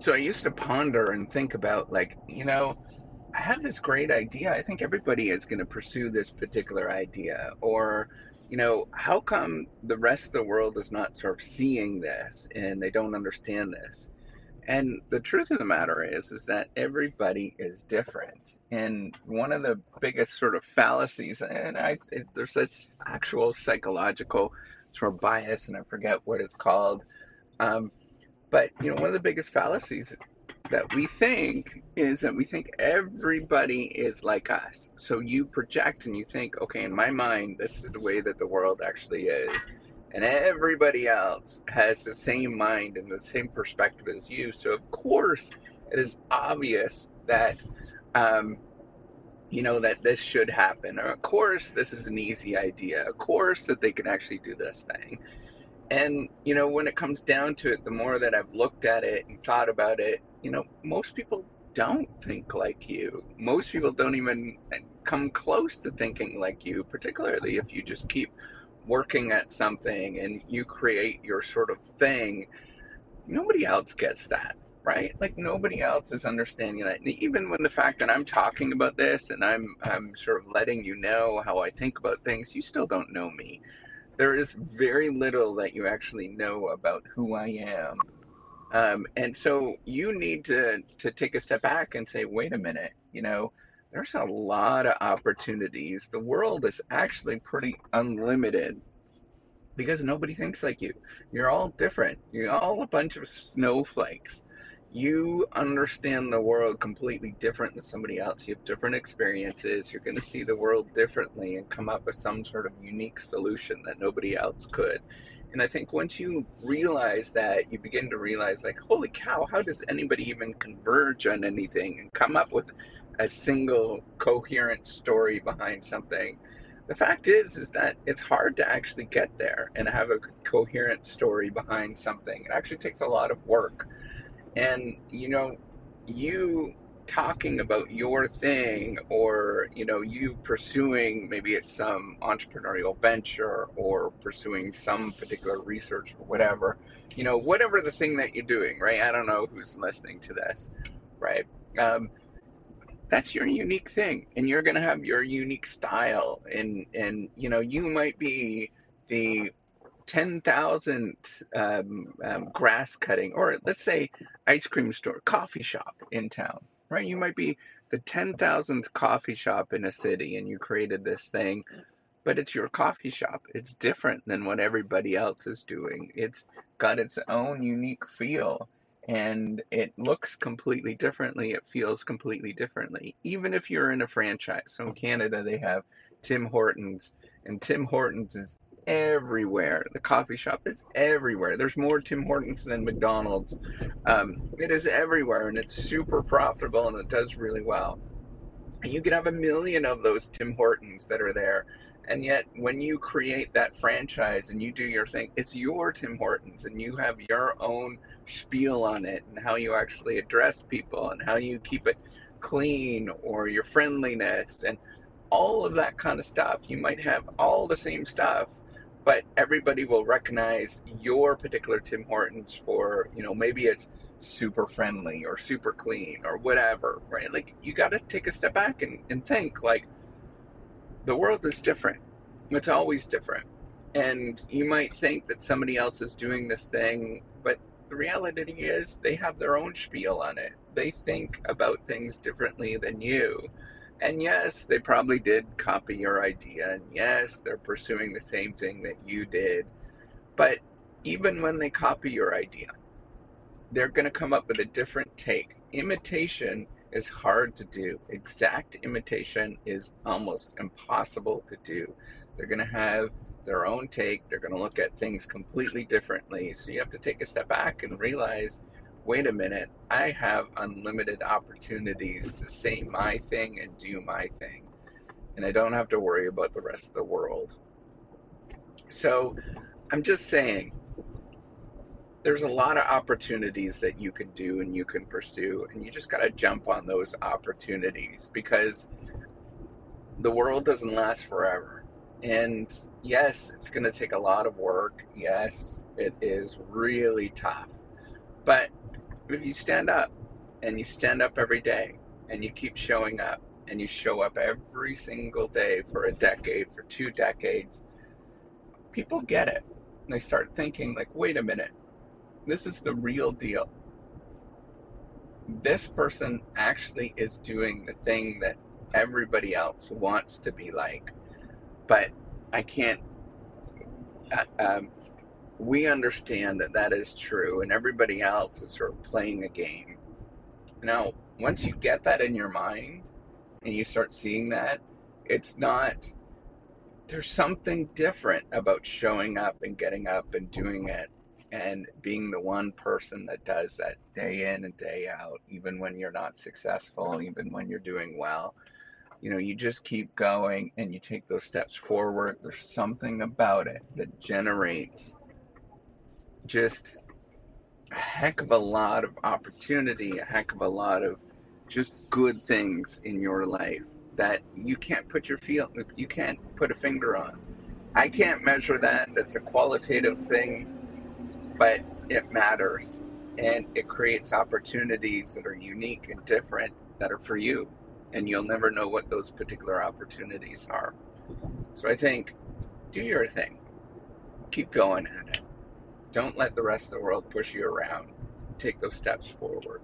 So I used to ponder and think about, like, you know, I have this great idea. I think everybody is going to pursue this particular idea. Or, you know, how come the rest of the world is not sort of seeing this and they don't understand this? And the truth of the matter is, is that everybody is different. And one of the biggest sort of fallacies, and I, it, there's this actual psychological sort of bias, and I forget what it's called. Um, but you know, one of the biggest fallacies that we think is that we think everybody is like us. So you project and you think, okay, in my mind, this is the way that the world actually is. And everybody else has the same mind and the same perspective as you. So, of course, it is obvious that, um, you know, that this should happen. Or, of course, this is an easy idea. Of course, that they can actually do this thing. And, you know, when it comes down to it, the more that I've looked at it and thought about it, you know, most people don't think like you. Most people don't even come close to thinking like you, particularly if you just keep working at something and you create your sort of thing. Nobody else gets that, right? Like nobody else is understanding that. And even when the fact that I'm talking about this and I'm I'm sort of letting you know how I think about things, you still don't know me there is very little that you actually know about who I am. Um, and so you need to, to take a step back and say, wait a minute, you know, there's a lot of opportunities. The world is actually pretty unlimited because nobody thinks like you. You're all different. You're all a bunch of snowflakes you understand the world completely different than somebody else. You have different experiences. You're going to see the world differently and come up with some sort of unique solution that nobody else could. And I think once you realize that, you begin to realize, like, holy cow, how does anybody even converge on anything and come up with a single coherent story behind something? The fact is, is that it's hard to actually get there and have a coherent story behind something. It actually takes a lot of work and, you know, you talking about your thing or, you know, you pursuing maybe it's some entrepreneurial venture or pursuing some particular research or whatever, you know, whatever the thing that you're doing, right? I don't know who's listening to this, right? Um, that's your unique thing and you're going to have your unique style and and you know you might be the 10,000 um, um, grass cutting, or let's say ice cream store, coffee shop in town, right? You might be the 10,000th coffee shop in a city and you created this thing, but it's your coffee shop. It's different than what everybody else is doing. It's got its own unique feel and it looks completely differently. It feels completely differently, even if you're in a franchise. So in Canada, they have Tim Hortons, and Tim Hortons is everywhere. The coffee shop is everywhere. There's more Tim Hortons than McDonald's. Um, it is everywhere, and it's super profitable, and it does really well. You can have a million of those Tim Hortons that are there. And yet, when you create that franchise and you do your thing, it's your Tim Hortons, and you have your own spiel on it, and how you actually address people, and how you keep it clean, or your friendliness, and all of that kind of stuff. You might have all the same stuff, but everybody will recognize your particular Tim Hortons for, you know, maybe it's super friendly or super clean or whatever, right? Like you got to take a step back and, and think like the world is different. It's always different. And you might think that somebody else is doing this thing, but the reality is they have their own spiel on it. They think about things differently than you. And yes, they probably did copy your idea. And yes, they're pursuing the same thing that you did. But even when they copy your idea, they're going to come up with a different take. Imitation is hard to do. Exact imitation is almost impossible to do. They're going to have their own take. They're going to look at things completely differently. So you have to take a step back and realize wait a minute, I have unlimited opportunities to say my thing and do my thing. And I don't have to worry about the rest of the world. So I'm just saying, there's a lot of opportunities that you can do and you can pursue, and you just got to jump on those opportunities because the world doesn't last forever. And yes, it's going to take a lot of work. Yes, it is really tough. If you stand up and you stand up every day and you keep showing up and you show up every single day for a decade, for two decades, people get it. And they start thinking, like, wait a minute, this is the real deal. This person actually is doing the thing that everybody else wants to be like, but I can't. Uh, um, we understand that that is true, and everybody else is sort of playing a game. Now, once you get that in your mind and you start seeing that, it's not, there's something different about showing up and getting up and doing it and being the one person that does that day in and day out, even when you're not successful, even when you're doing well. You know, you just keep going and you take those steps forward. There's something about it that generates just a heck of a lot of opportunity, a heck of a lot of just good things in your life that you can't put your feel you can't put a finger on. I can't measure that. That's a qualitative thing, but it matters and it creates opportunities that are unique and different that are for you and you'll never know what those particular opportunities are. So I think do your thing. Keep going at it. Don't let the rest of the world push you around. Take those steps forward.